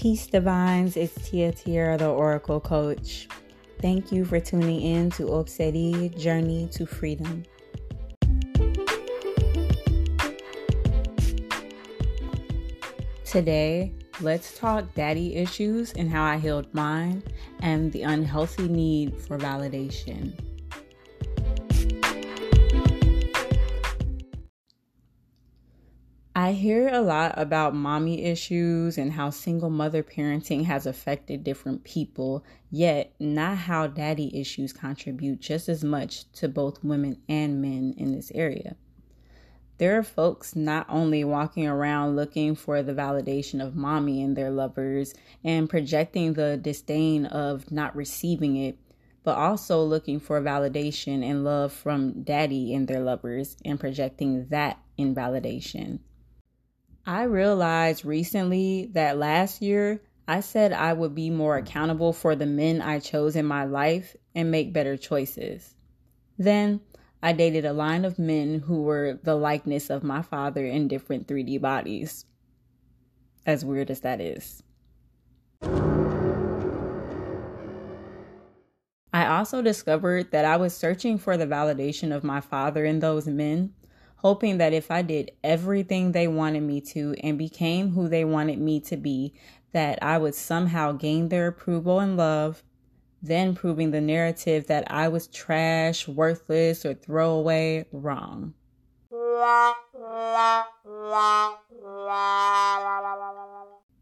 Peace Divines, it's Tia Tiara, the Oracle Coach. Thank you for tuning in to Obsedi Journey to Freedom. Today, let's talk daddy issues and how I healed mine and the unhealthy need for validation. I hear a lot about mommy issues and how single mother parenting has affected different people, yet not how daddy issues contribute just as much to both women and men in this area. There are folks not only walking around looking for the validation of mommy and their lovers and projecting the disdain of not receiving it, but also looking for validation and love from daddy and their lovers and projecting that invalidation. I realized recently that last year I said I would be more accountable for the men I chose in my life and make better choices. Then I dated a line of men who were the likeness of my father in different 3D bodies. As weird as that is. I also discovered that I was searching for the validation of my father in those men hoping that if I did everything they wanted me to and became who they wanted me to be, that I would somehow gain their approval and love, then proving the narrative that I was trash, worthless, or throwaway wrong.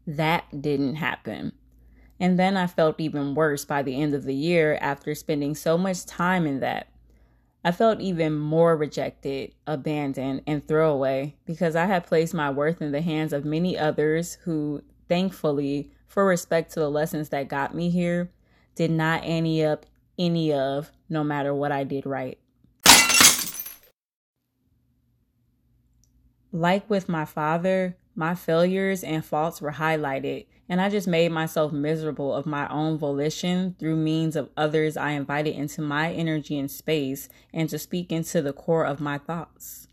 That didn't happen. And then I felt even worse by the end of the year after spending so much time in that. I felt even more rejected, abandoned, and throwaway because I had placed my worth in the hands of many others who, thankfully, for respect to the lessons that got me here, did not ante up any of, no matter what I did right. Like with my father, my failures and faults were highlighted and I just made myself miserable of my own volition through means of others I invited into my energy and space and to speak into the core of my thoughts.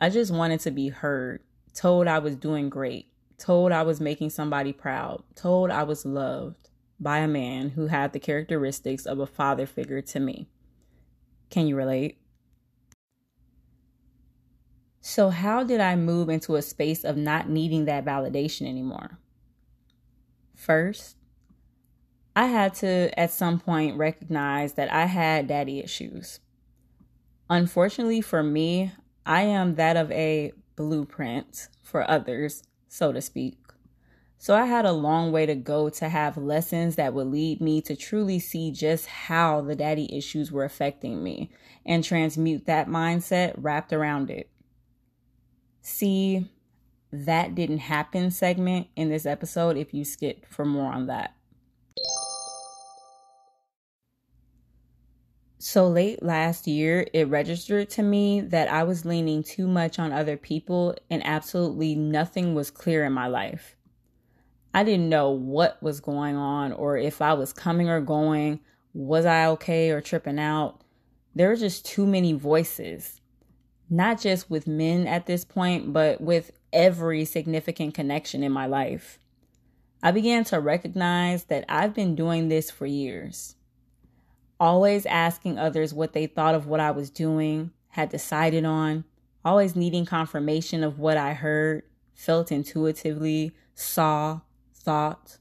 I just wanted to be heard, told I was doing great, told I was making somebody proud, told I was loved by a man who had the characteristics of a father figure to me. Can you relate? So, how did I move into a space of not needing that validation anymore? First, I had to at some point recognize that I had daddy issues. Unfortunately for me, I am that of a blueprint for others, so to speak. So I had a long way to go to have lessons that would lead me to truly see just how the daddy issues were affecting me and transmute that mindset wrapped around it. See, that didn't happen segment in this episode if you skipped for more on that. So late last year, it registered to me that I was leaning too much on other people and absolutely nothing was clear in my life. I didn't know what was going on or if I was coming or going. Was I okay or tripping out? There were just too many voices, not just with men at this point, but with every significant connection in my life. I began to recognize that I've been doing this for years. Always asking others what they thought of what I was doing, had decided on, always needing confirmation of what I heard, felt intuitively, saw, thought.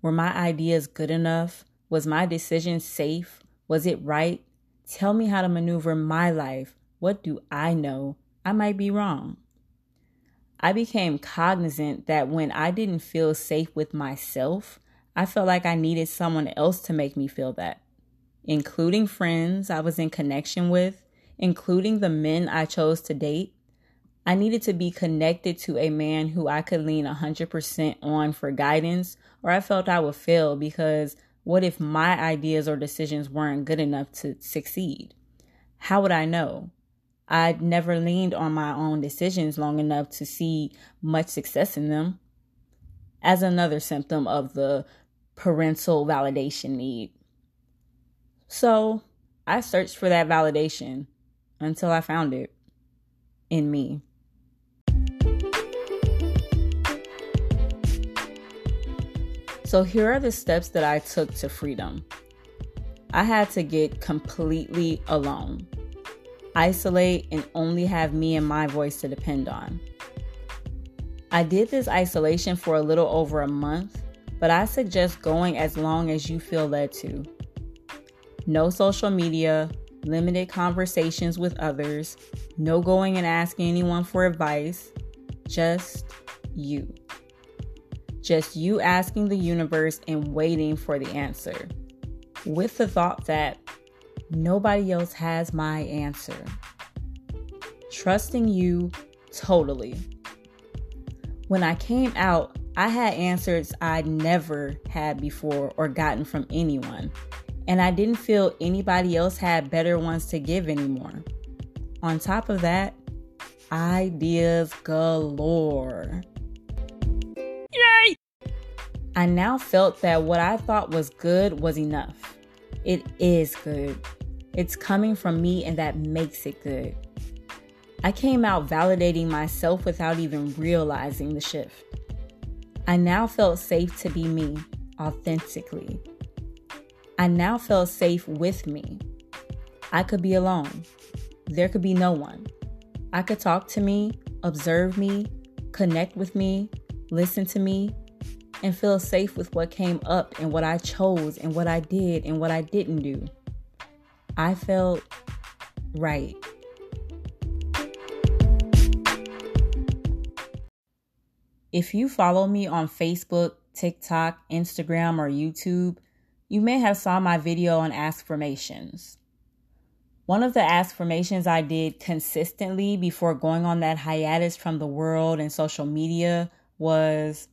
Were my ideas good enough? Was my decision safe? Was it right? Tell me how to maneuver my life. What do I know? I might be wrong. I became cognizant that when I didn't feel safe with myself, I felt like I needed someone else to make me feel that, including friends I was in connection with, including the men I chose to date. I needed to be connected to a man who I could lean 100% on for guidance, or I felt I would fail because what if my ideas or decisions weren't good enough to succeed? How would I know? I never leaned on my own decisions long enough to see much success in them. As another symptom of the parental validation need. So I searched for that validation until I found it in me. So, here are the steps that I took to freedom. I had to get completely alone, isolate, and only have me and my voice to depend on. I did this isolation for a little over a month, but I suggest going as long as you feel led to. No social media, limited conversations with others, no going and asking anyone for advice, just you. Just you asking the universe and waiting for the answer, with the thought that nobody else has my answer. Trusting you totally. When I came out, I had answers I'd never had before or gotten from anyone, and I didn't feel anybody else had better ones to give anymore. On top of that, ideas galore. Yay! I now felt that what I thought was good was enough. It is good. It's coming from me, and that makes it good. I came out validating myself without even realizing the shift. I now felt safe to be me authentically. I now felt safe with me. I could be alone. There could be no one. I could talk to me, observe me, connect with me, listen to me, and feel safe with what came up and what I chose and what I did and what I didn't do. I felt right. If you follow me on Facebook, TikTok, Instagram, or YouTube, you may have saw my video on affirmations. One of the affirmations I did consistently before going on that hiatus from the world and social media was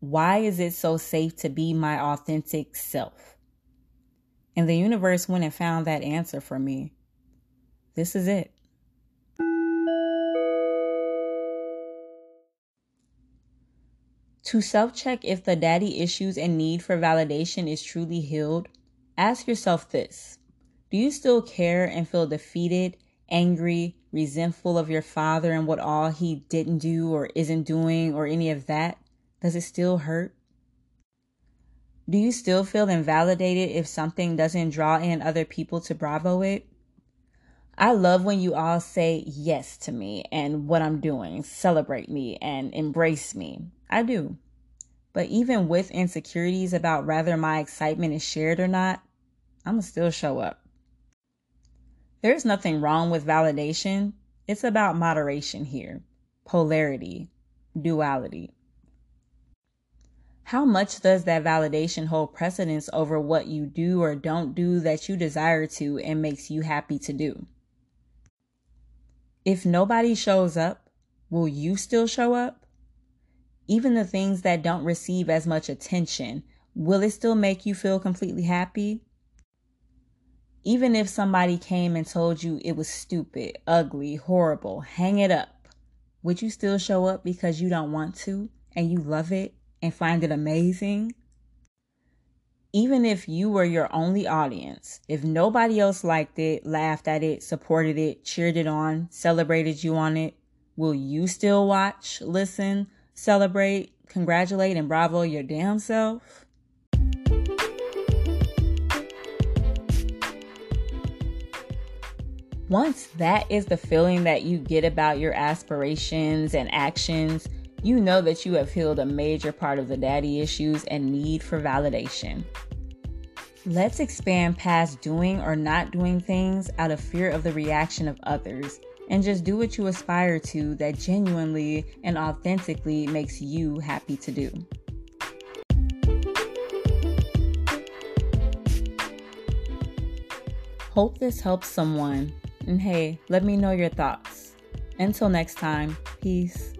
why is it so safe to be my authentic self? And the universe went and found that answer for me. This is it. To self check if the daddy issues and need for validation is truly healed, ask yourself this Do you still care and feel defeated, angry, resentful of your father and what all he didn't do or isn't doing or any of that? Does it still hurt? Do you still feel invalidated if something doesn't draw in other people to bravo it? I love when you all say yes to me and what I'm doing, celebrate me and embrace me. I do. But even with insecurities about whether my excitement is shared or not, I'm to still show up. There's nothing wrong with validation. It's about moderation here, polarity, duality. How much does that validation hold precedence over what you do or don't do that you desire to and makes you happy to do? If nobody shows up, will you still show up? even the things that don't receive as much attention, will it still make you feel completely happy? Even if somebody came and told you it was stupid, ugly, horrible, hang it up, would you still show up because you don't want to and you love it and find it amazing? Even if you were your only audience, if nobody else liked it, laughed at it, supported it, cheered it on, celebrated you on it, will you still watch, listen, celebrate, congratulate, and bravo your damn self. Once that is the feeling that you get about your aspirations and actions, you know that you have healed a major part of the daddy issues and need for validation. Let's expand past doing or not doing things out of fear of the reaction of others and just do what you aspire to that genuinely and authentically makes you happy to do. Hope this helps someone. And hey, let me know your thoughts. Until next time, peace.